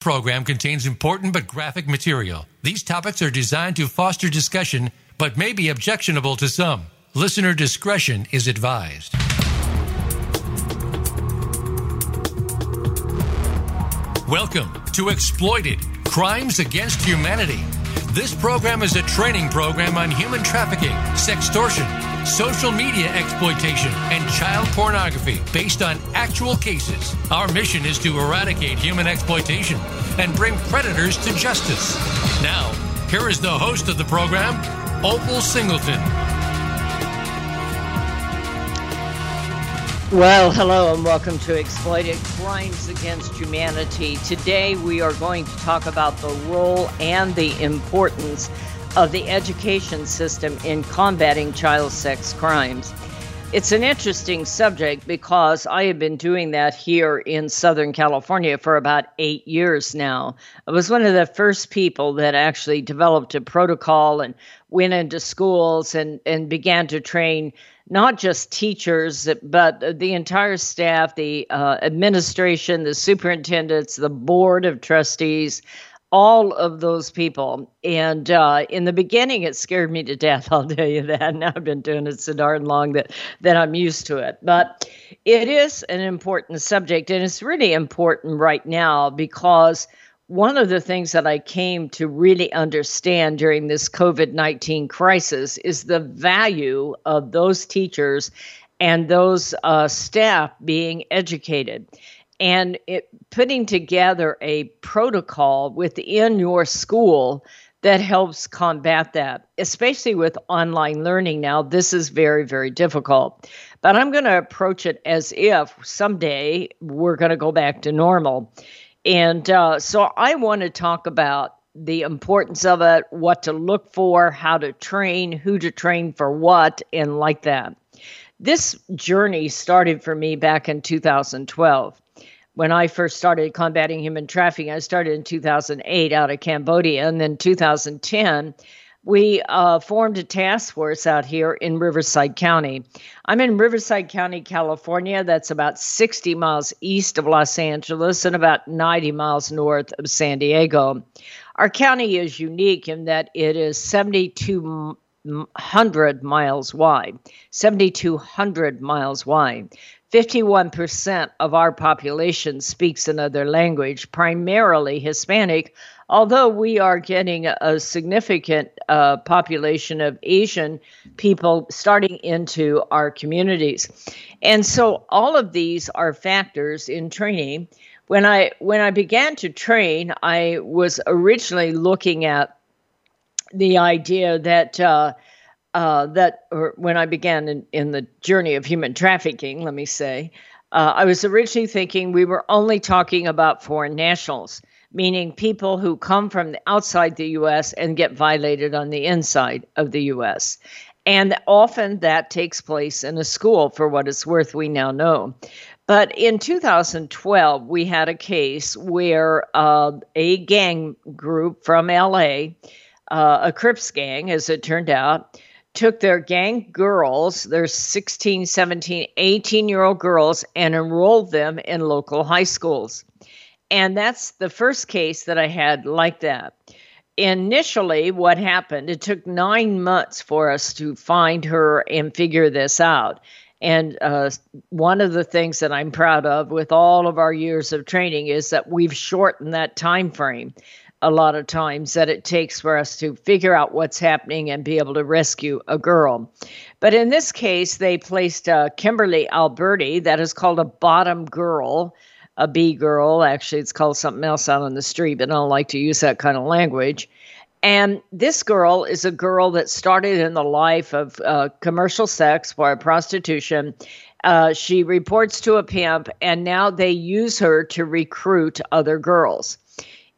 program contains important but graphic material. These topics are designed to foster discussion but may be objectionable to some. Listener discretion is advised. Welcome to Exploited Crimes Against Humanity. This program is a training program on human trafficking, sextortion, social media exploitation, and child pornography based on actual cases. Our mission is to eradicate human exploitation and bring predators to justice. Now, here is the host of the program, Opal Singleton. Well, hello and welcome to Exploited Crimes Against Humanity. Today we are going to talk about the role and the importance of the education system in combating child sex crimes. It's an interesting subject because I have been doing that here in Southern California for about eight years now. I was one of the first people that actually developed a protocol and went into schools and, and began to train not just teachers, but the entire staff, the uh, administration, the superintendents, the board of trustees, all of those people. And uh, in the beginning, it scared me to death. I'll tell you that. Now I've been doing it so darn long that that I'm used to it. But it is an important subject, and it's really important right now because one of the things that I came to really understand during this COVID 19 crisis is the value of those teachers and those uh, staff being educated and it, putting together a protocol within your school that helps combat that, especially with online learning now. This is very, very difficult. But I'm going to approach it as if someday we're going to go back to normal. And uh, so I want to talk about the importance of it, what to look for, how to train, who to train for what, and like that. This journey started for me back in 2012. When I first started combating human trafficking, I started in 2008 out of Cambodia. And then 2010, we uh, formed a task force out here in Riverside County. I'm in Riverside County, California. That's about 60 miles east of Los Angeles and about 90 miles north of San Diego. Our county is unique in that it is 7,200 miles wide. 7,200 miles wide. 51% of our population speaks another language, primarily Hispanic, although we are getting a significant uh, population of Asian people starting into our communities. And so all of these are factors in training. When I when I began to train, I was originally looking at the idea that uh, uh, that, or when I began in, in the journey of human trafficking, let me say, uh, I was originally thinking we were only talking about foreign nationals, meaning people who come from outside the U.S. and get violated on the inside of the U.S. And often that takes place in a school, for what it's worth, we now know. But in 2012, we had a case where uh, a gang group from LA, uh, a Crips gang, as it turned out, took their gang girls, their 16, 17, 18 year old girls, and enrolled them in local high schools. And that's the first case that I had like that. Initially, what happened, it took nine months for us to find her and figure this out. And uh, one of the things that I'm proud of with all of our years of training is that we've shortened that time frame a lot of times that it takes for us to figure out what's happening and be able to rescue a girl. But in this case, they placed uh, Kimberly Alberti, that is called a bottom girl, a B girl. Actually, it's called something else out on the street, but I don't like to use that kind of language. And this girl is a girl that started in the life of uh, commercial sex for prostitution. Uh, she reports to a pimp, and now they use her to recruit other girls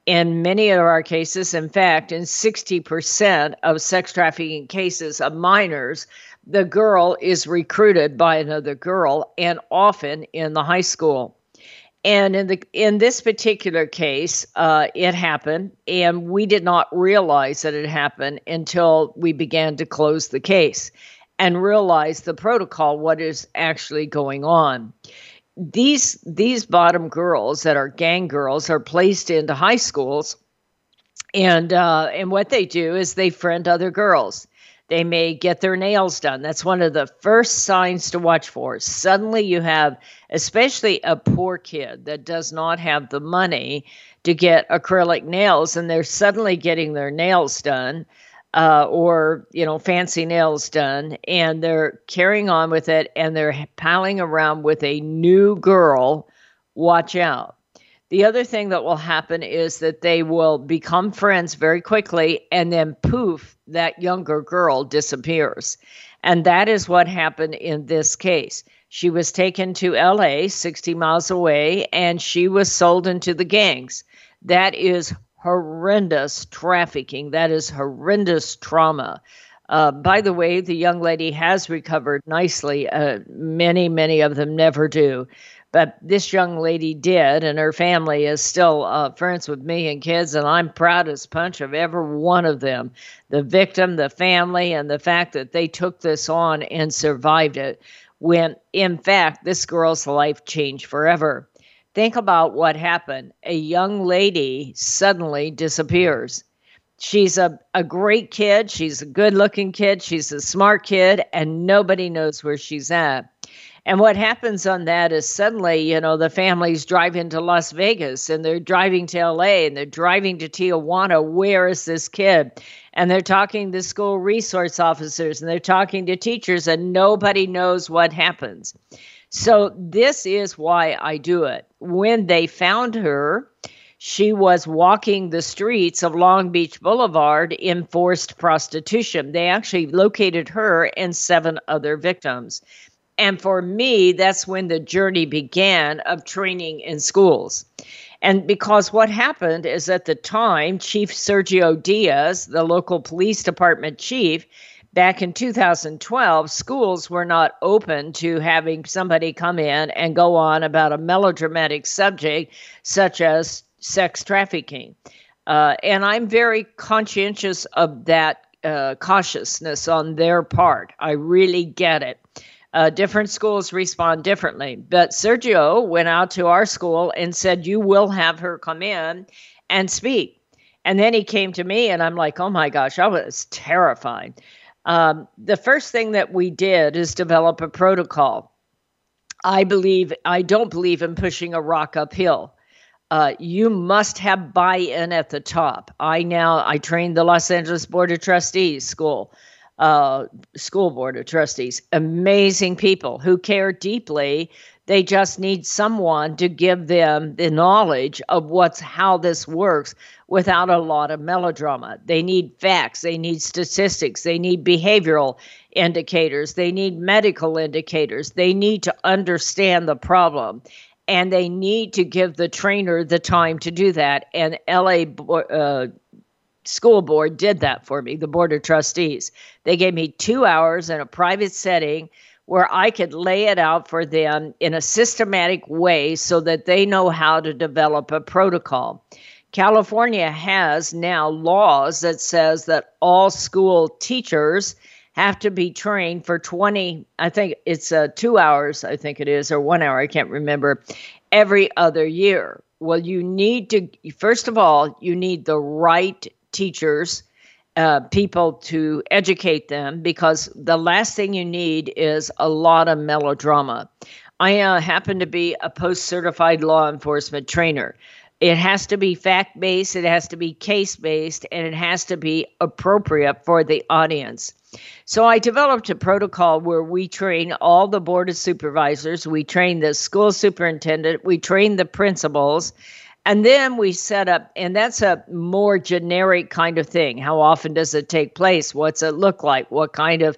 in many of our cases, in fact, in 60% of sex trafficking cases of minors, the girl is recruited by another girl and often in the high school. And in the in this particular case, uh, it happened, and we did not realize that it happened until we began to close the case and realize the protocol, what is actually going on these these bottom girls that are gang girls are placed into high schools, and uh, and what they do is they friend other girls. They may get their nails done. That's one of the first signs to watch for. Suddenly, you have, especially a poor kid that does not have the money to get acrylic nails, and they're suddenly getting their nails done uh, or you know fancy nails done and they're carrying on with it and they're palling around with a new girl watch out the other thing that will happen is that they will become friends very quickly and then poof that younger girl disappears and that is what happened in this case she was taken to LA 60 miles away and she was sold into the gangs that is horrendous trafficking. That is horrendous trauma. Uh, by the way, the young lady has recovered nicely. Uh, many, many of them never do. But this young lady did, and her family is still uh, friends with me and kids, and I'm proud as punch of every one of them the victim, the family, and the fact that they took this on and survived it. When, in fact, this girl's life changed forever. Think about what happened. A young lady suddenly disappears. She's a, a great kid. She's a good looking kid. She's a smart kid, and nobody knows where she's at. And what happens on that is suddenly, you know, the families drive into Las Vegas and they're driving to LA and they're driving to Tijuana. Where is this kid? And they're talking to school resource officers and they're talking to teachers, and nobody knows what happens. So, this is why I do it. When they found her, she was walking the streets of Long Beach Boulevard in forced prostitution. They actually located her and seven other victims. And for me, that's when the journey began of training in schools. And because what happened is at the time, Chief Sergio Diaz, the local police department chief, back in 2012, schools were not open to having somebody come in and go on about a melodramatic subject such as sex trafficking. Uh, and I'm very conscientious of that uh, cautiousness on their part. I really get it. Uh, different schools respond differently. But Sergio went out to our school and said, You will have her come in and speak. And then he came to me, and I'm like, Oh my gosh, I was terrified. Um, the first thing that we did is develop a protocol. I believe, I don't believe in pushing a rock uphill. Uh, you must have buy-in at the top. I now I trained the Los Angeles Board of Trustees school, uh, school board of trustees. Amazing people who care deeply they just need someone to give them the knowledge of what's how this works without a lot of melodrama. They need facts, they need statistics, they need behavioral indicators, they need medical indicators. They need to understand the problem and they need to give the trainer the time to do that. And LA uh, school board did that for me, the board of trustees. They gave me two hours in a private setting where I could lay it out for them in a systematic way so that they know how to develop a protocol. California has now laws that says that all school teachers have to be trained for 20 i think it's uh, two hours i think it is or one hour i can't remember every other year well you need to first of all you need the right teachers uh, people to educate them because the last thing you need is a lot of melodrama. I uh, happen to be a post certified law enforcement trainer. It has to be fact based, it has to be case based, and it has to be appropriate for the audience. So I developed a protocol where we train all the board of supervisors, we train the school superintendent, we train the principals, and then we set up, and that's a more generic kind of thing. How often does it take place? What's it look like? What kind of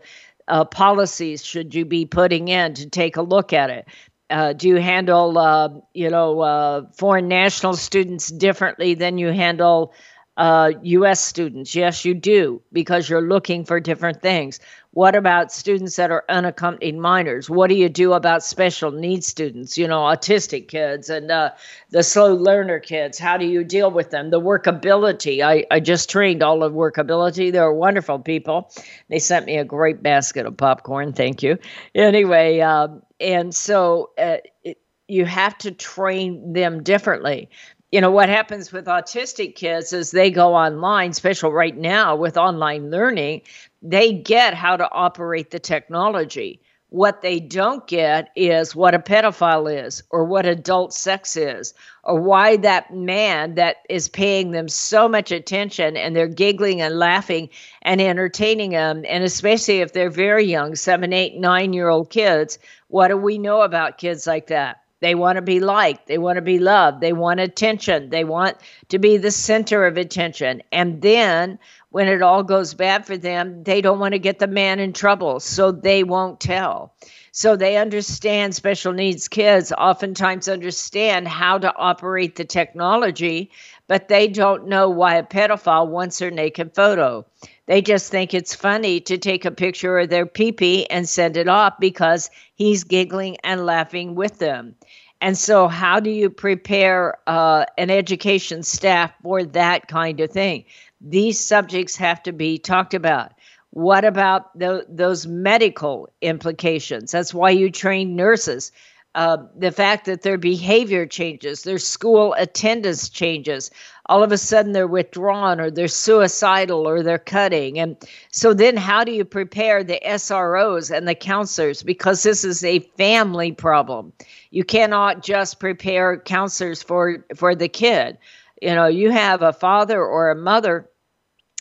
uh, policies should you be putting in to take a look at it? Uh, do you handle, uh, you know, uh, foreign national students differently than you handle uh, U.S. students? Yes, you do, because you're looking for different things. What about students that are unaccompanied minors? What do you do about special needs students, you know, autistic kids and uh, the slow learner kids? How do you deal with them? The workability. I, I just trained all of workability. They're wonderful people. They sent me a great basket of popcorn. Thank you. Anyway, um, and so uh, it, you have to train them differently you know what happens with autistic kids is they go online special right now with online learning they get how to operate the technology what they don't get is what a pedophile is, or what adult sex is, or why that man that is paying them so much attention and they're giggling and laughing and entertaining them. And especially if they're very young, seven, eight, nine year old kids, what do we know about kids like that? They want to be liked. They want to be loved. They want attention. They want to be the center of attention. And then when it all goes bad for them, they don't want to get the man in trouble, so they won't tell. So they understand special needs kids oftentimes understand how to operate the technology, but they don't know why a pedophile wants their naked photo. They just think it's funny to take a picture of their peepee and send it off because he's giggling and laughing with them. And so, how do you prepare uh, an education staff for that kind of thing? these subjects have to be talked about. What about the, those medical implications? That's why you train nurses. Uh, the fact that their behavior changes, their school attendance changes, all of a sudden they're withdrawn or they're suicidal or they're cutting. And so then how do you prepare the SROs and the counselors? Because this is a family problem. You cannot just prepare counselors for, for the kid. You know, you have a father or a mother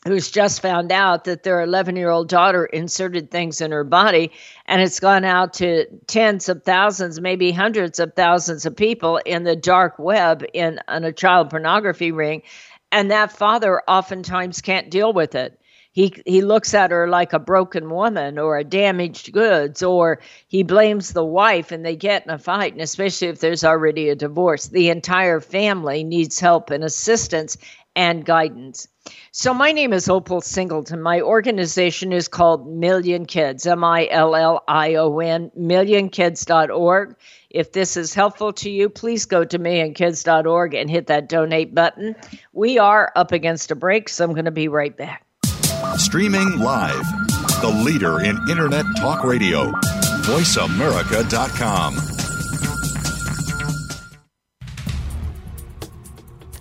who's just found out that their 11 year old daughter inserted things in her body and it's gone out to tens of thousands maybe hundreds of thousands of people in the dark web in, in a child pornography ring and that father oftentimes can't deal with it. He he looks at her like a broken woman or a damaged goods or he blames the wife and they get in a fight and especially if there's already a divorce. The entire family needs help and assistance and guidance so, my name is Opal Singleton. My organization is called Million Kids, M I L L I O N, millionkids.org. If this is helpful to you, please go to millionkids.org and hit that donate button. We are up against a break, so I'm going to be right back. Streaming live, the leader in Internet Talk Radio, voiceamerica.com.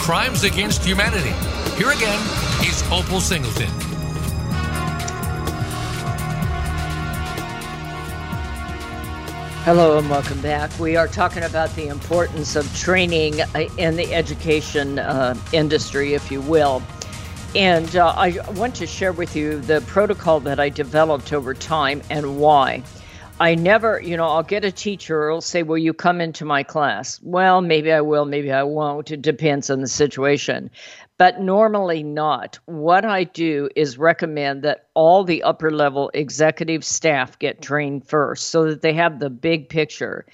Crimes Against Humanity. Here again is Opal Singleton. Hello and welcome back. We are talking about the importance of training uh, in the education uh, industry, if you will. And uh, I want to share with you the protocol that I developed over time and why. I never, you know, I'll get a teacher who'll say, Will you come into my class? Well, maybe I will, maybe I won't. It depends on the situation. But normally not. What I do is recommend that all the upper level executive staff get trained first so that they have the big picture.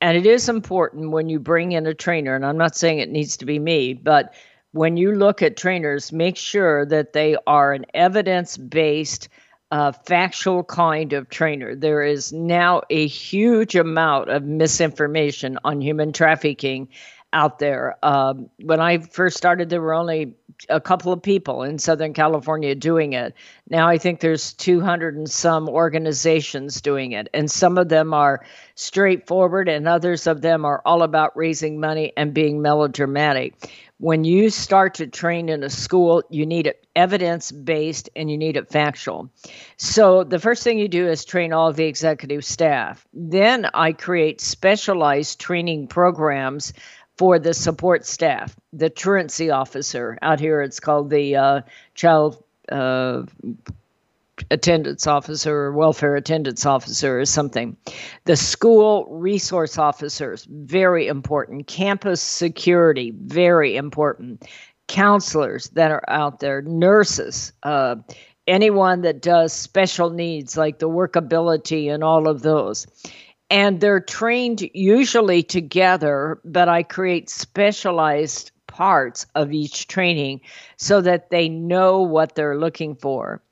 And it is important when you bring in a trainer, and I'm not saying it needs to be me, but when you look at trainers, make sure that they are an evidence based uh, factual kind of trainer. There is now a huge amount of misinformation on human trafficking out there. Um, when I first started, there were only a couple of people in Southern California doing it. Now I think there's 200 and some organizations doing it, and some of them are straightforward, and others of them are all about raising money and being melodramatic when you start to train in a school, you need it evidence based and you need it factual. So the first thing you do is train all the executive staff. Then I create specialized training programs for the support staff, the truancy officer. Out here, it's called the uh, child. Uh, attendance officer or welfare attendance officer or something. The school resource officers, very important. Campus security, very important. Counselors that are out there, nurses, uh, anyone that does special needs like the workability and all of those. And they're trained usually together, but I create specialized parts of each training so that they know what they're looking for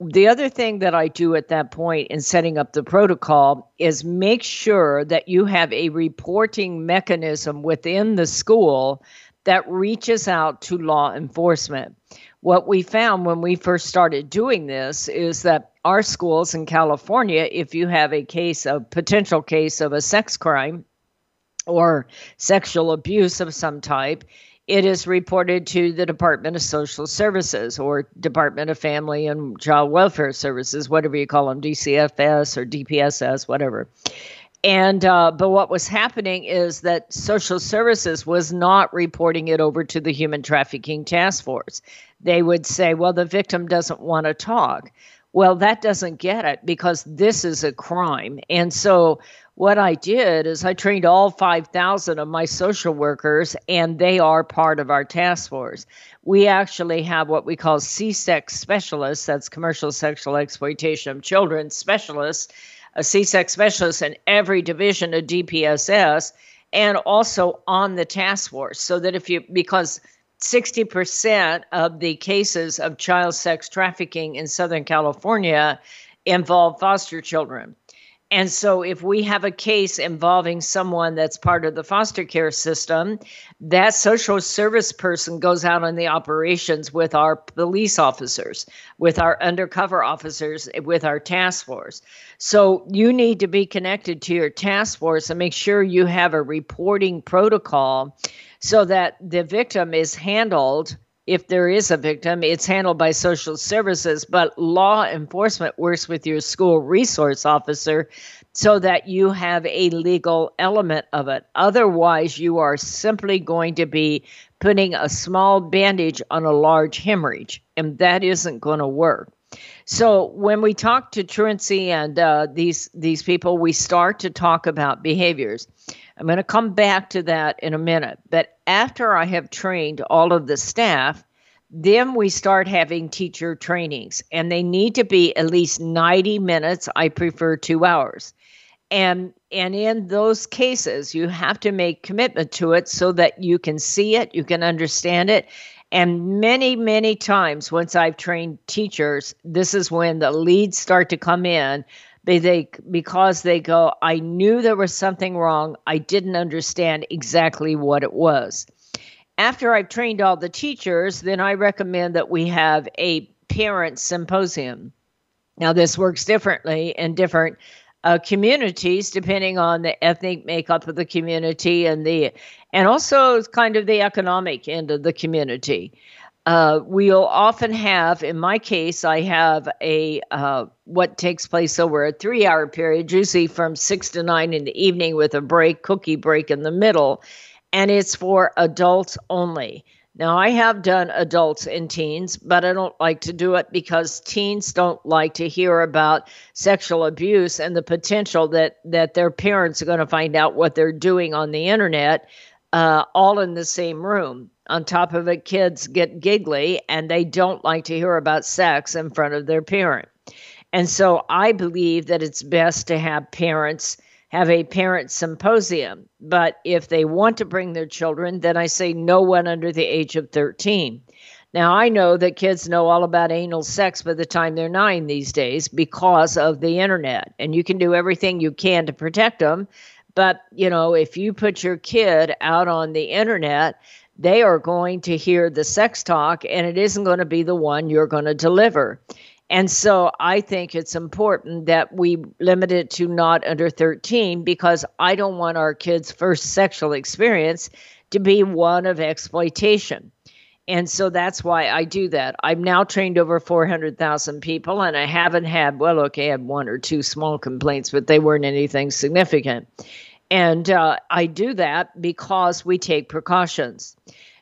the other thing that I do at that point in setting up the protocol is make sure that you have a reporting mechanism within the school that reaches out to law enforcement. What we found when we first started doing this is that our schools in California, if you have a case, a potential case of a sex crime or sexual abuse of some type, it is reported to the Department of Social Services or Department of Family and Child Welfare Services, whatever you call them, DCFS or DPSS, whatever. And uh, but what was happening is that social services was not reporting it over to the human trafficking task force. They would say, "Well, the victim doesn't want to talk." Well, that doesn't get it because this is a crime. And so what I did is I trained all 5,000 of my social workers, and they are part of our task force. We actually have what we call CSEC specialists, that's commercial sexual exploitation of children specialists, a CSEC specialist in every division of DPSS, and also on the task force. So that if you, because 60% of the cases of child sex trafficking in Southern California involve foster children. And so, if we have a case involving someone that's part of the foster care system, that social service person goes out on the operations with our police officers, with our undercover officers, with our task force. So, you need to be connected to your task force and make sure you have a reporting protocol so that the victim is handled if there is a victim, it's handled by social services, but law enforcement works with your school resource officer so that you have a legal element of it. Otherwise, you are simply going to be putting a small bandage on a large hemorrhage, and that isn't going to work. So when we talk to truancy and uh, these these people, we start to talk about behaviors. I'm going to come back to that in a minute. But after I have trained all of the staff, then we start having teacher trainings, and they need to be at least 90 minutes. I prefer two hours. And, and in those cases, you have to make commitment to it so that you can see it, you can understand it. And many, many times, once I've trained teachers, this is when the leads start to come in. They, they because they go i knew there was something wrong. I didn't understand exactly what it was. After i've trained all the teachers then i recommend that we have a parent symposium. Now this works differently in different uh, communities depending on the ethnic makeup of the community and the and also kind of the economic end of the community uh, we'll often have, in my case, I have a uh, what takes place over a three hour period, usually from six to nine in the evening with a break, cookie break in the middle, and it's for adults only. Now, I have done adults and teens, but I don't like to do it because teens don't like to hear about sexual abuse and the potential that, that their parents are going to find out what they're doing on the internet uh, all in the same room on top of it, kids get giggly and they don't like to hear about sex in front of their parent. And so I believe that it's best to have parents have a parent symposium. But if they want to bring their children, then I say no one under the age of 13. Now, I know that kids know all about anal sex by the time they're nine these days because of the internet, and you can do everything you can to protect them. But, you know, if you put your kid out on the internet, they are going to hear the sex talk and it isn't going to be the one you're going to deliver. And so I think it's important that we limit it to not under 13 because I don't want our kids' first sexual experience to be one of exploitation. And so that's why I do that. I've now trained over 400,000 people and I haven't had, well, okay, I had one or two small complaints, but they weren't anything significant. And uh, I do that because we take precautions.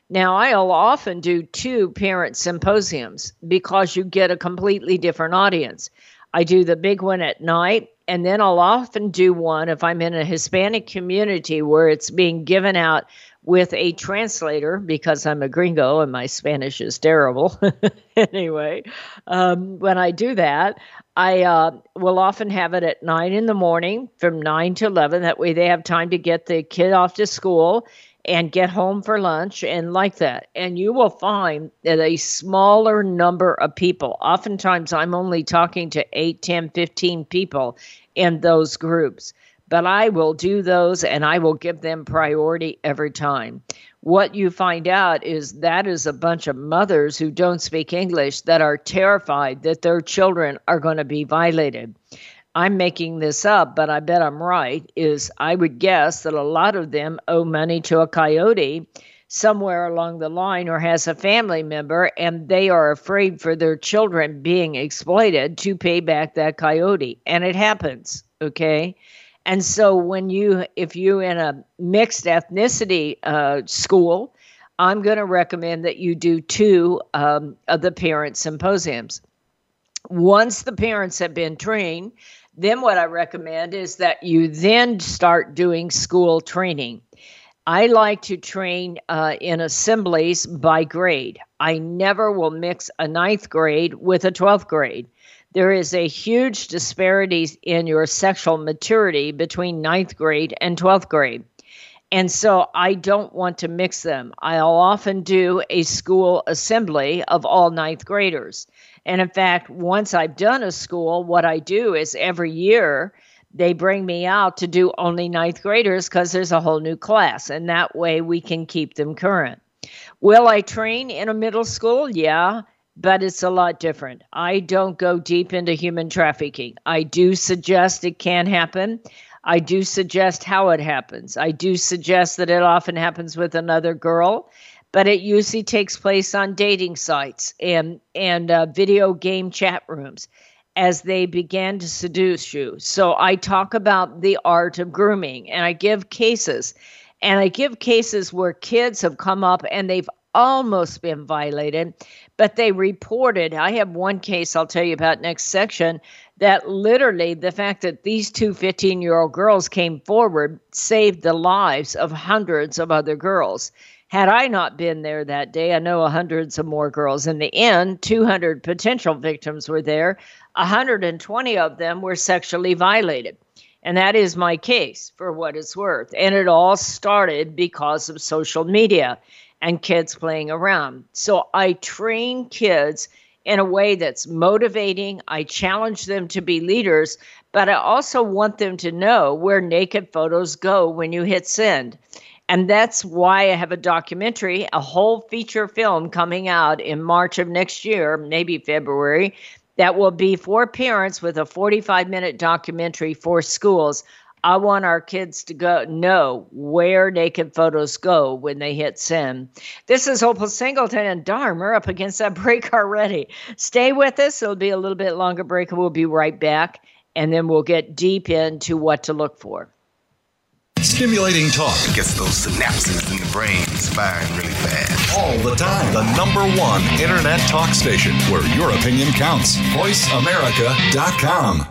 Now, I'll often do two parent symposiums because you get a completely different audience. I do the big one at night, and then I'll often do one if I'm in a Hispanic community where it's being given out with a translator because I'm a gringo and my Spanish is terrible. anyway, um, when I do that, I uh, will often have it at nine in the morning from nine to 11. That way they have time to get the kid off to school and get home for lunch and like that. And you will find that a smaller number of people, oftentimes I'm only talking to 8, 10, 15 people in those groups but I will do those and I will give them priority every time. What you find out is that is a bunch of mothers who don't speak English that are terrified that their children are going to be violated. I'm making this up, but I bet I'm right. Is I would guess that a lot of them owe money to a coyote somewhere along the line or has a family member and they are afraid for their children being exploited to pay back that coyote. And it happens, okay? And so when you, if you in a mixed ethnicity uh, school, I'm going to recommend that you do two um, of the parent symposiums. Once the parents have been trained, then what I recommend is that you then start doing school training. I like to train uh, in assemblies by grade. I never will mix a ninth grade with a 12th grade there is a huge disparity in your sexual maturity between ninth grade and 12th grade. And so I don't want to mix them. I'll often do a school assembly of all ninth graders. And in fact, once I've done a school, what I do is every year they bring me out to do only ninth graders because there's a whole new class. And that way we can keep them current. Will I train in a middle school? Yeah, but it's a lot different. I don't go deep into human trafficking. I do suggest it can happen. I do suggest how it happens. I do suggest that it often happens with another girl, but it usually takes place on dating sites and and uh, video game chat rooms as they began to seduce you. So I talk about the art of grooming and I give cases. And I give cases where kids have come up and they've almost been violated, but they reported. I have one case I'll tell you about next section that literally the fact that these two 15 year old girls came forward saved the lives of hundreds of other girls. Had I not been there that day, I know hundreds of more girls. In the end, 200 potential victims were there. 120 of them were sexually violated. And that is my case for what it's worth. And it all started because of social media and kids playing around. So I train kids in a way that's motivating. I challenge them to be leaders, but I also want them to know where naked photos go when you hit send. And that's why I have a documentary, a whole feature film coming out in March of next year, maybe February, that will be for parents with a 45 minute documentary for schools. I want our kids to go know where naked photos go when they hit send. This is Opal Singleton and darn, we're up against that break already. Stay with us. It'll be a little bit longer break and we'll be right back. And then we'll get deep into what to look for. Stimulating talk. Gets those synapses in the brain firing really fast. All the time. The number one internet talk station where your opinion counts. VoiceAmerica.com.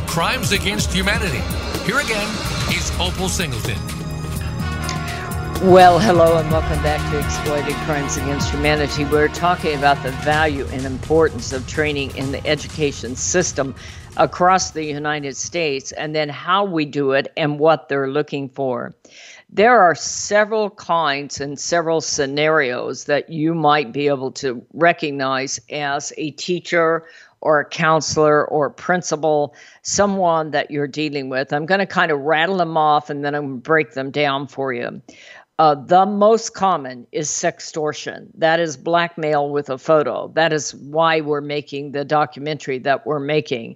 Crimes Against Humanity. Here again is Opal Singleton. Well, hello and welcome back to Exploited Crimes Against Humanity. We're talking about the value and importance of training in the education system across the United States and then how we do it and what they're looking for. There are several kinds and several scenarios that you might be able to recognize as a teacher or a counselor or a principal, someone that you're dealing with. I'm going to kind of rattle them off and then I'm going to break them down for you. Uh, the most common is sextortion. That is blackmail with a photo. That is why we're making the documentary that we're making.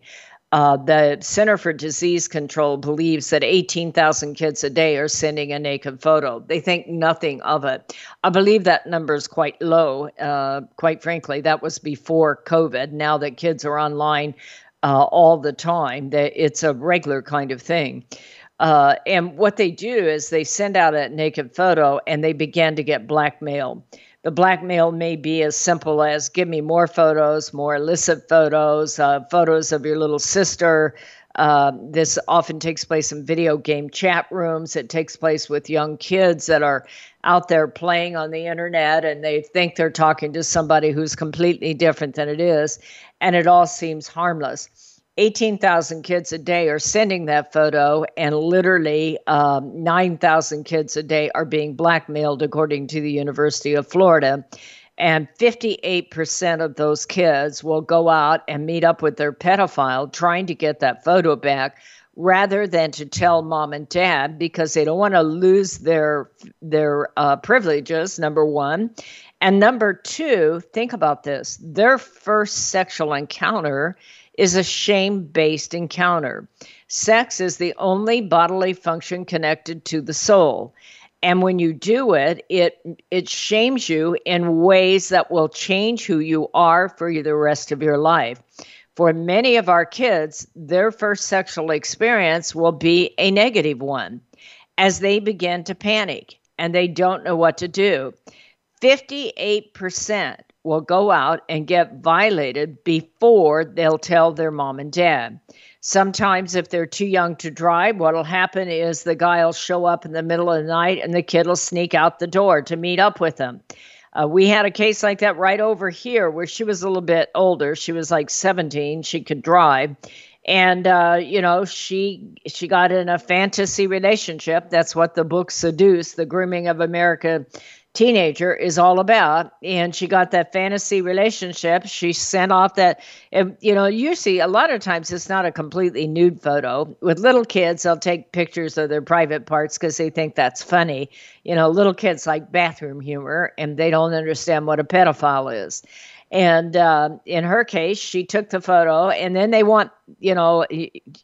Uh, the Center for Disease Control believes that 18,000 kids a day are sending a naked photo. They think nothing of it. I believe that number is quite low. Uh, quite frankly, that was before COVID. Now that kids are online uh, all the time, that it's a regular kind of thing. Uh, and what they do is they send out a naked photo and they begin to get blackmail. The blackmail may be as simple as give me more photos, more illicit photos, uh, photos of your little sister. Uh, this often takes place in video game chat rooms. It takes place with young kids that are out there playing on the internet and they think they're talking to somebody who's completely different than it is. And it all seems harmless. 18,000 kids a day are sending that photo, and literally um, 9,000 kids a day are being blackmailed, according to the University of Florida. And 58% of those kids will go out and meet up with their pedophile trying to get that photo back rather than to tell mom and dad because they don't want to lose their their uh, privileges number one and number two think about this their first sexual encounter is a shame based encounter. Sex is the only bodily function connected to the soul. And when you do it, it it shames you in ways that will change who you are for the rest of your life. For many of our kids, their first sexual experience will be a negative one as they begin to panic and they don't know what to do. 58% will go out and get violated before they'll tell their mom and dad. Sometimes, if they're too young to drive, what'll happen is the guy will show up in the middle of the night and the kid will sneak out the door to meet up with them. Uh, we had a case like that right over here where she was a little bit older. She was like 17. She could drive. And uh, you know, she she got in a fantasy relationship. That's what the book Seduced, the grooming of America teenager is all about and she got that fantasy relationship. She sent off that and, you know you see a lot of times it's not a completely nude photo. With little kids they'll take pictures of their private parts because they think that's funny. You know little kids like bathroom humor and they don't understand what a pedophile is. And uh, in her case, she took the photo, and then they want, you know,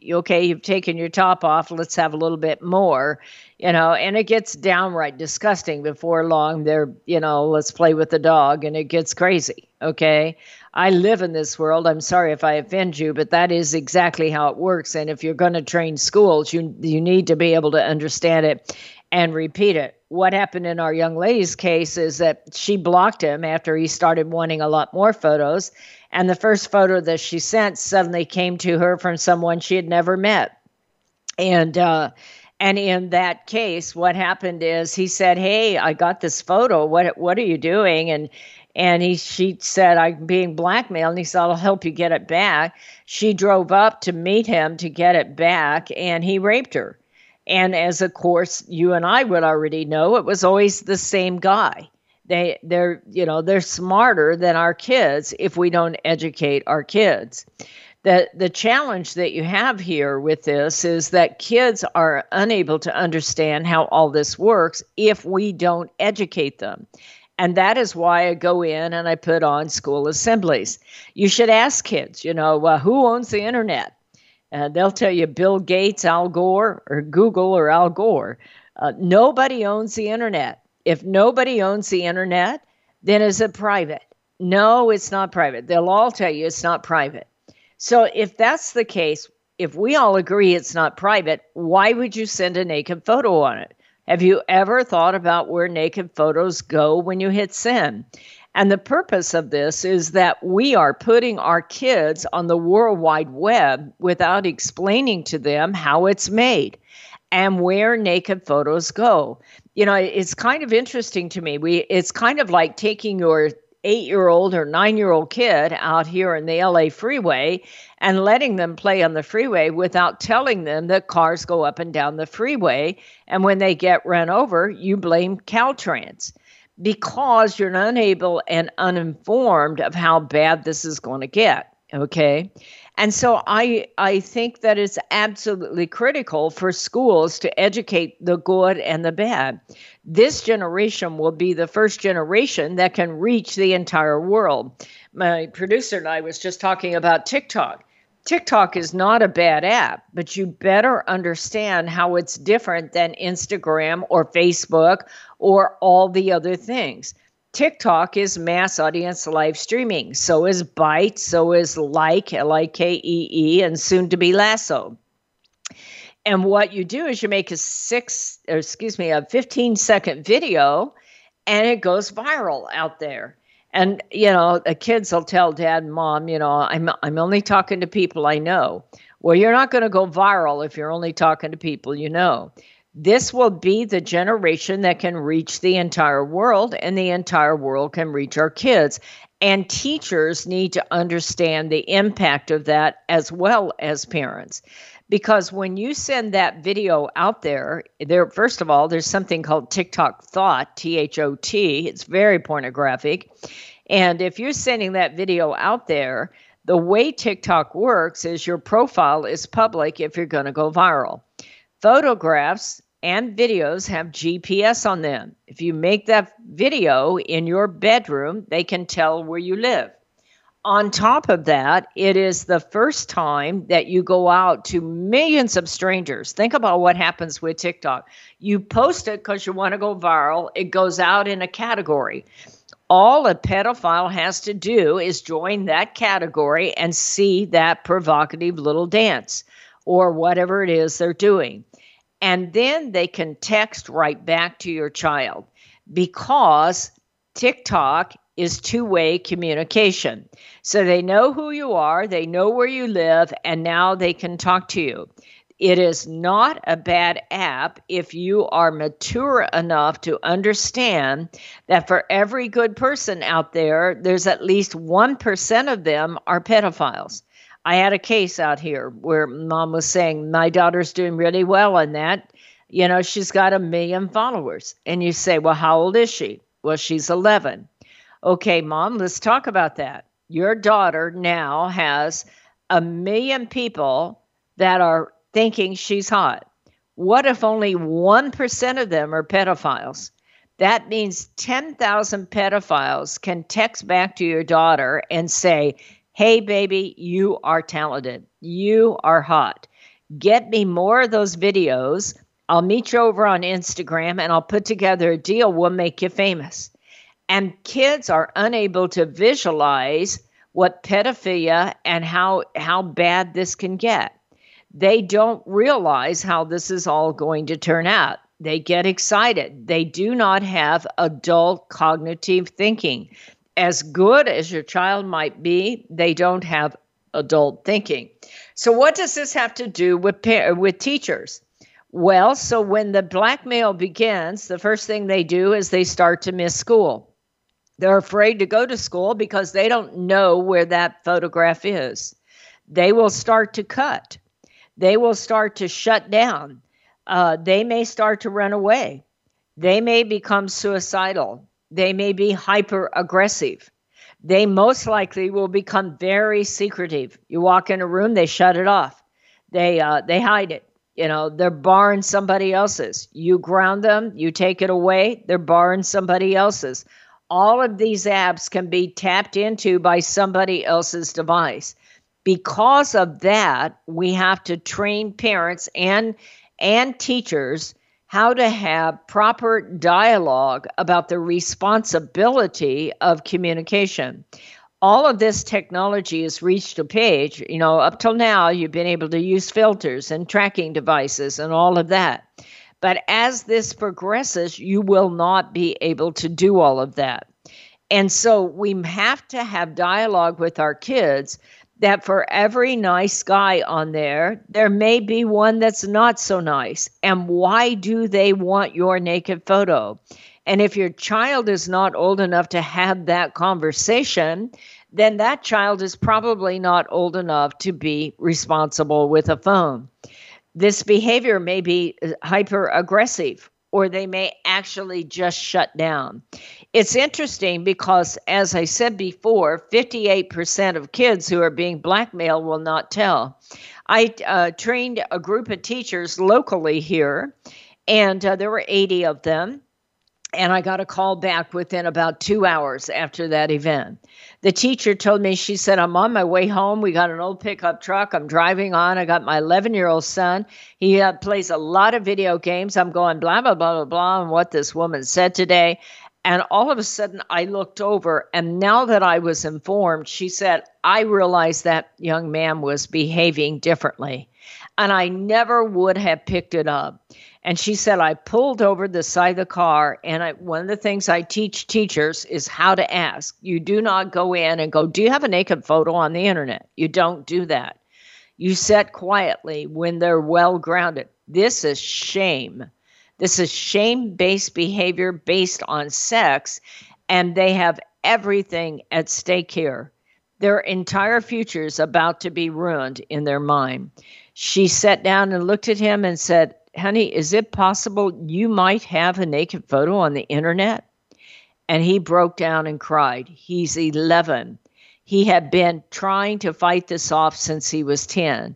okay, you've taken your top off, let's have a little bit more you know, and it gets downright disgusting before long. They're, you know, let's play with the dog, and it gets crazy. Okay. I live in this world. I'm sorry if I offend you, but that is exactly how it works. And if you're going to train schools, you you need to be able to understand it and repeat it. What happened in our young lady's case is that she blocked him after he started wanting a lot more photos. And the first photo that she sent suddenly came to her from someone she had never met. And uh, and in that case, what happened is he said, "Hey, I got this photo. What what are you doing?" And and he she said, "I'm being blackmailed." And he said, "I'll help you get it back." She drove up to meet him to get it back, and he raped her. And as of course you and I would already know, it was always the same guy. They they're you know they're smarter than our kids if we don't educate our kids the the challenge that you have here with this is that kids are unable to understand how all this works if we don't educate them and that is why I go in and I put on school assemblies. You should ask kids, you know, uh, who owns the internet? Uh, they'll tell you Bill Gates, Al Gore, or Google or Al Gore. Uh, nobody owns the internet. If nobody owns the internet, then is it private? No, it's not private. They'll all tell you it's not private. So if that's the case, if we all agree it's not private, why would you send a naked photo on it? Have you ever thought about where naked photos go when you hit send? And the purpose of this is that we are putting our kids on the World Wide Web without explaining to them how it's made. and where naked photos go. You know, it's kind of interesting to me. We it's kind of like taking your eight year old or nine year old kid out here in the LA freeway and letting them play on the freeway without telling them that cars go up and down the freeway. And when they get run over, you blame Caltrans because you're unable and uninformed of how bad this is going to get. Okay. And so I I think that it's absolutely critical for schools to educate the good and the bad. This generation will be the first generation that can reach the entire world. My producer and I was just talking about TikTok. TikTok is not a bad app, but you better understand how it's different than Instagram or Facebook or all the other things. TikTok is mass audience live streaming. So is Byte. So is Likee, L I K E E, and soon to be Lasso. And what you do is you make a six, or excuse me, a 15 second video and it goes viral out there. And you know, the kids will tell dad and mom, you know, I'm I'm only talking to people I know. Well, you're not going to go viral if you're only talking to people you know. This will be the generation that can reach the entire world, and the entire world can reach our kids. And teachers need to understand the impact of that as well as parents. Because when you send that video out there, there first of all, there's something called TikTok thot, T H O T. It's very pornographic. And if you're sending that video out there, the way TikTok works is your profile is public if you're going to go viral. Photographs and videos have GPS on them. If you make that video in your bedroom, they can tell where you live. On top of that, it is the first time that you go out to millions of strangers. Think about what happens with TikTok. You post it because you want to go viral, it goes out in a category. All a pedophile has to do is join that category and see that provocative little dance or whatever it is they're doing and then they can text right back to your child because TikTok is two way communication. So they know who you are, they know where you live, and now they can talk to you. It is not a bad app if you are mature enough to understand that for every good person out there, there's at least 1% of them are pedophiles. I had a case out here where mom was saying, My daughter's doing really well on that. You know, she's got a million followers. And you say, Well, how old is she? Well, she's 11. Okay, mom, let's talk about that. Your daughter now has a million people that are thinking she's hot. What if only 1% of them are pedophiles? That means 10,000 pedophiles can text back to your daughter and say, Hey, baby, you are talented. You are hot. Get me more of those videos. I'll meet you over on Instagram and I'll put together a deal. We'll make you famous. And kids are unable to visualize what pedophilia and how, how bad this can get. They don't realize how this is all going to turn out. They get excited. They do not have adult cognitive thinking as good as your child might be, they don't have adult thinking. So, what does this have to do with with teachers? Well, so when the blackmail begins, the first thing they do is they start to miss school. They're afraid to go to school because they don't know where that photograph is. They will start to cut. They will start to shut down. Uh, they may start to run away. They may become suicidal. They may be hyper aggressive. They most likely will become very secretive. You walk in a room, they shut it off. They uh, they hide it. You know, they're barring somebody else's. You ground them, you take it away, they're barring somebody else's. All of these apps can be tapped into by somebody else's device. Because of that, we have to train parents and and teachers how to have proper dialogue about the responsibility of communication. All of this technology has reached a page, you know, up till now, you've been able to use filters and tracking devices and all of that. But as this progresses, you will not be able to do all of that. And so we have to have dialogue with our kids that for every nice guy on there, there may be one that's not so nice. And why do they want your naked photo? And if your child is not old enough to have that conversation, then that child is probably not old enough to be responsible with a phone. This behavior may be uh, hyper aggressive or they may actually just shut down. It's interesting because, as I said before, 58% of kids who are being blackmailed will not tell. I uh, trained a group of teachers locally here, and uh, there were 80 of them. And I got a call back within about two hours after that event. The teacher told me, she said, I'm on my way home. We got an old pickup truck. I'm driving on. I got my 11 year old son. He uh, plays a lot of video games. I'm going blah, blah, blah, blah, blah, and what this woman said today. And all of a sudden, I looked over, and now that I was informed, she said, I realized that young man was behaving differently. And I never would have picked it up. And she said, I pulled over the side of the car. And I, one of the things I teach teachers is how to ask. You do not go in and go, Do you have a naked photo on the internet? You don't do that. You sit quietly when they're well grounded. This is shame. This is shame based behavior based on sex. And they have everything at stake here. Their entire future is about to be ruined in their mind. She sat down and looked at him and said, honey, is it possible you might have a naked photo on the internet? And he broke down and cried. He's 11. He had been trying to fight this off since he was 10.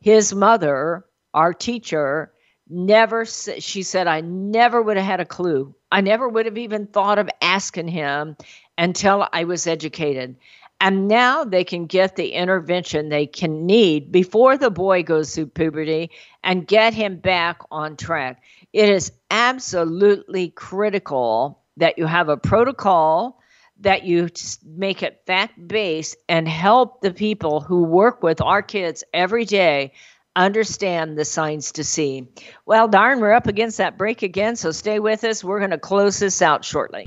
His mother, our teacher, never she said I never would have had a clue. I never would have even thought of asking him until I was educated. And now they can get the intervention they can need before the boy goes through puberty and get him back on track. It is absolutely critical that you have a protocol that you make it fact based and help the people who work with our kids every day understand the signs to see. Well, darn, we're up against that break again, so stay with us. We're going to close this out shortly.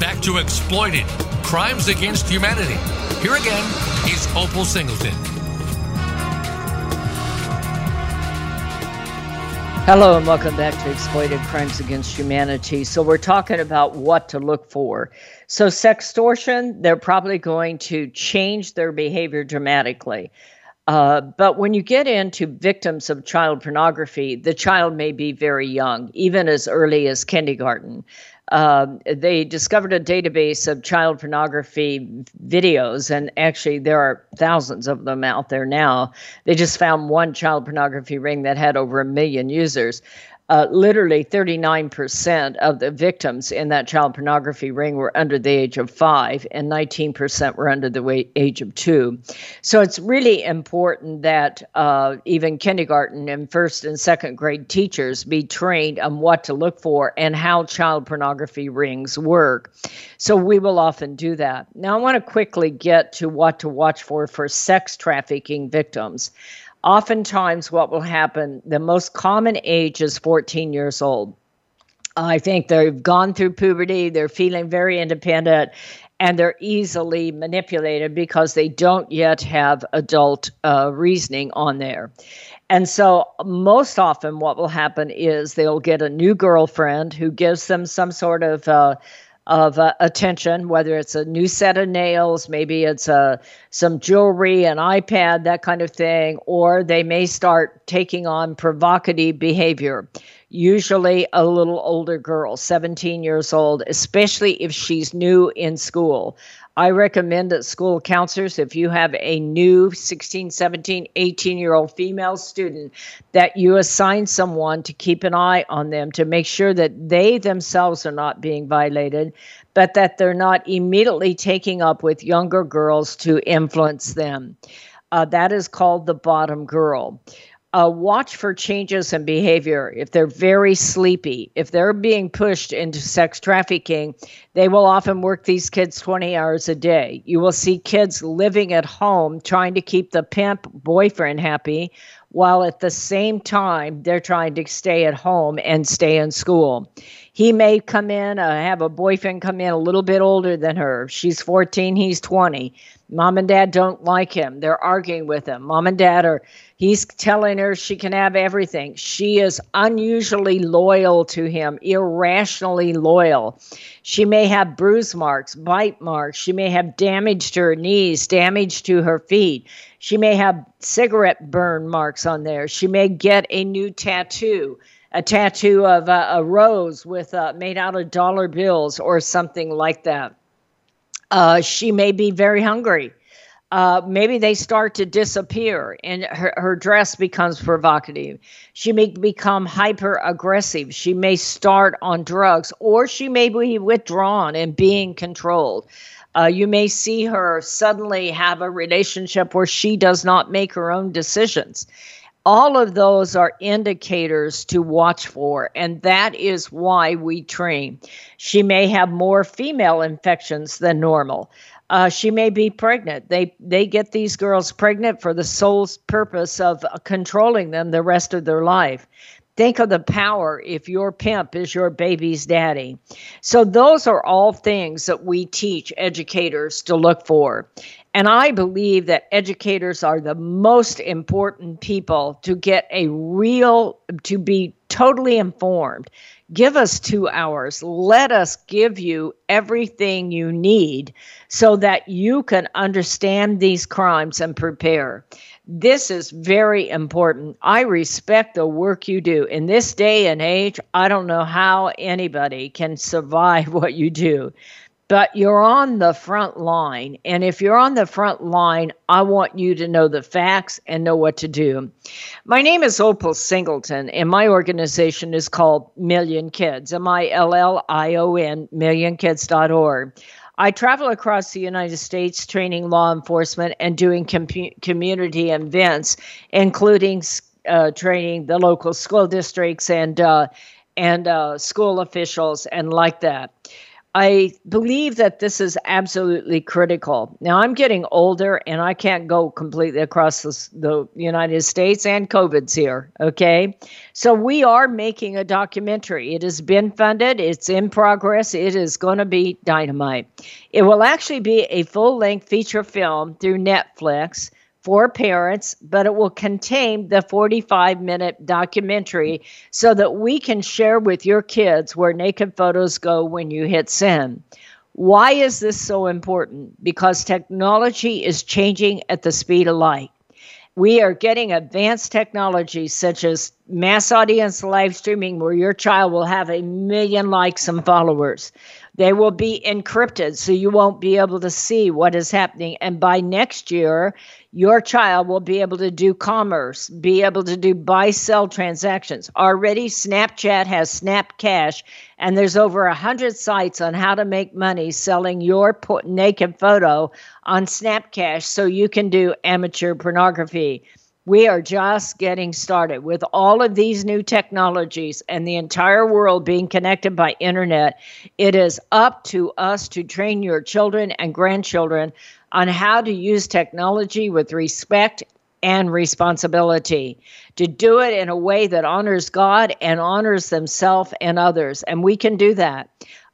back to Exploited Crimes Against Humanity. Here again is Opal Singleton. Hello and welcome back to Exploited Crimes Against Humanity. So, we're talking about what to look for. So, sextortion, they're probably going to change their behavior dramatically. Uh, but when you get into victims of child pornography, the child may be very young, even as early as kindergarten. Um, they discovered a database of child pornography videos, and actually, there are thousands of them out there now. They just found one child pornography ring that had over a million users uh, literally 39% of the victims in that child pornography ring were under the age of five, and 19% were under the age of two. So it's really important that uh, even kindergarten and first and second grade teachers be trained on what to look for and how child pornography rings work. So we will often do that. Now, I want to quickly get to what to watch for for sex trafficking victims oftentimes what will happen the most common age is 14 years old. I think they've gone through puberty they're feeling very independent and they're easily manipulated because they don't yet have adult uh, reasoning on there. And so most often what will happen is they'll get a new girlfriend who gives them some sort of uh, of uh, attention, whether it's a new set of nails, maybe it's uh, some jewelry, an iPad, that kind of thing, or they may start taking on provocative behavior. Usually, a little older girl, 17 years old, especially if she's new in school. I recommend that school counselors, if you have a new 16, 17, 18 year old female student, that you assign someone to keep an eye on them to make sure that they themselves are not being violated, but that they're not immediately taking up with younger girls to influence them. Uh, that is called the bottom girl uh, watch for changes in behavior. If they're very sleepy, if they're being pushed into sex trafficking, they will often work these kids 20 hours a day. You will see kids living at home trying to keep the pimp boyfriend happy, while at the same time they're trying to stay at home and stay in school. He may come in, uh, have a boyfriend come in a little bit older than her. She's 14, he's 20. Mom and dad don't like him. They're arguing with him. Mom and dad are He's telling her she can have everything. She is unusually loyal to him, irrationally loyal. She may have bruise marks, bite marks. She may have damage to her knees, damage to her feet. She may have cigarette burn marks on there. She may get a new tattoo a tattoo of a, a rose with uh, made out of dollar bills or something like that. Uh, she may be very hungry uh, maybe they start to disappear and her, her dress becomes provocative. She may become hyper aggressive. She may start on drugs or she may be withdrawn and being controlled. Uh, you may see her suddenly have a relationship where she does not make her own decisions. All of those are indicators to watch for, and that is why we train. She may have more female infections than normal. uh, she may be pregnant. They they get these girls pregnant for the sole purpose of controlling them the rest of their life. Think of the power if your pimp is your baby's daddy. So, those are all things that we teach educators to look for. And I believe that educators are the most important people to get a real, to be totally informed. Give us two hours. Let us give you everything you need so that you can understand these crimes and prepare. This is very important. I respect the work you do. In this day and age, I don't know how anybody can survive what you do, but you're on the front line. And if you're on the front line, I want you to know the facts and know what to do. My name is Opal Singleton, and my organization is called Million Kids, M I L L I O N, millionkids.org. I travel across the United States training law enforcement and doing com- community events, including uh, training the local school districts and uh, and uh, school officials and like that. I believe that this is absolutely critical. Now, I'm getting older and I can't go completely across the, the, United States, and COVID's here. Okay. So, we are making a documentary. It has been funded, it's in progress. It is going to be dynamite. It will actually be a full length feature film through Netflix for parents, but it will contain the 45 minute documentary so that we can share with your kids where naked photos go when you hit send. Why is this so important? Because technology is changing at the speed of light. We are getting advanced technologies such as mass audience live streaming, where your child will have a million likes and followers. They will be encrypted, so you won't be able to see what is happening. And by next year, your child will be able to do commerce, be able to do buy sell transactions. Already, Snapchat has Snap Cash, and there's over a hundred sites on how to make money selling your naked photo on Snap Cash so you can do amateur pornography. We are just getting started with all of these new technologies and the entire world being connected by internet. It is up to us to train your children and grandchildren on how to use technology with respect and responsibility, to do it in a way that honors God and honors themselves and others. And we can do that.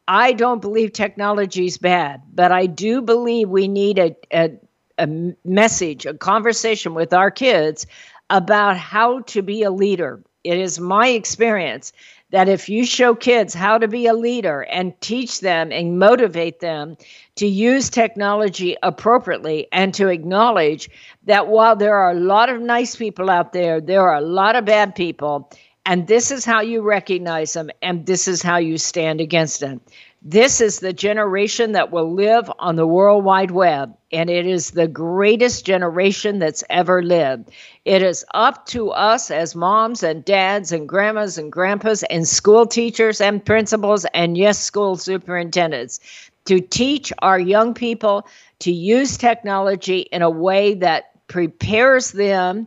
I don't believe technology is bad, but I do believe we need a, a, a message, a conversation with our kids about how to be a leader. It is my experience that if you show kids how to be a leader and teach them and motivate them to use technology appropriately and to acknowledge that while there are a lot of nice people out there, there are a lot of bad people. And this is how you recognize them, and this is how you stand against them. This is the generation that will live on the World Wide Web, and it is the greatest generation that's ever lived. It is up to us as moms and dads and grandmas and grandpas and school teachers and principals and, yes, school superintendents to teach our young people to use technology in a way that prepares them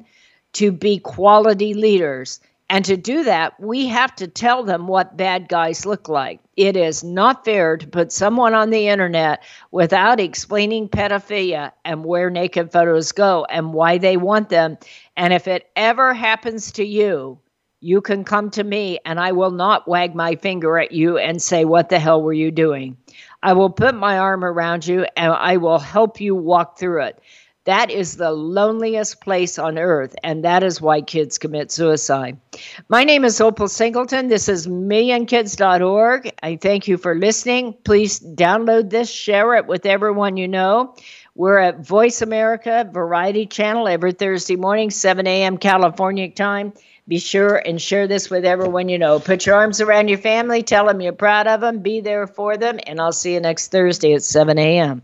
to be quality leaders and to do that, we have to tell them what bad guys look like. It is not fair to put someone on the internet without explaining pedophilia and where naked photos go and why they want them. And if it ever happens to you, you can come to me and I will not wag my finger at you and say, What the hell were you doing? I will put my arm around you and I will help you walk through it. That is the loneliest place on earth, and that is why kids commit suicide. My name is Opal Singleton. This is millionkids.org. I thank you for listening. Please download this, share it with everyone you know. We're at Voice America Variety Channel every Thursday morning, 7 a.m. California time. Be sure and share this with everyone you know. Put your arms around your family, tell them you're proud of them, be there for them, and I'll see you next Thursday at 7 a.m.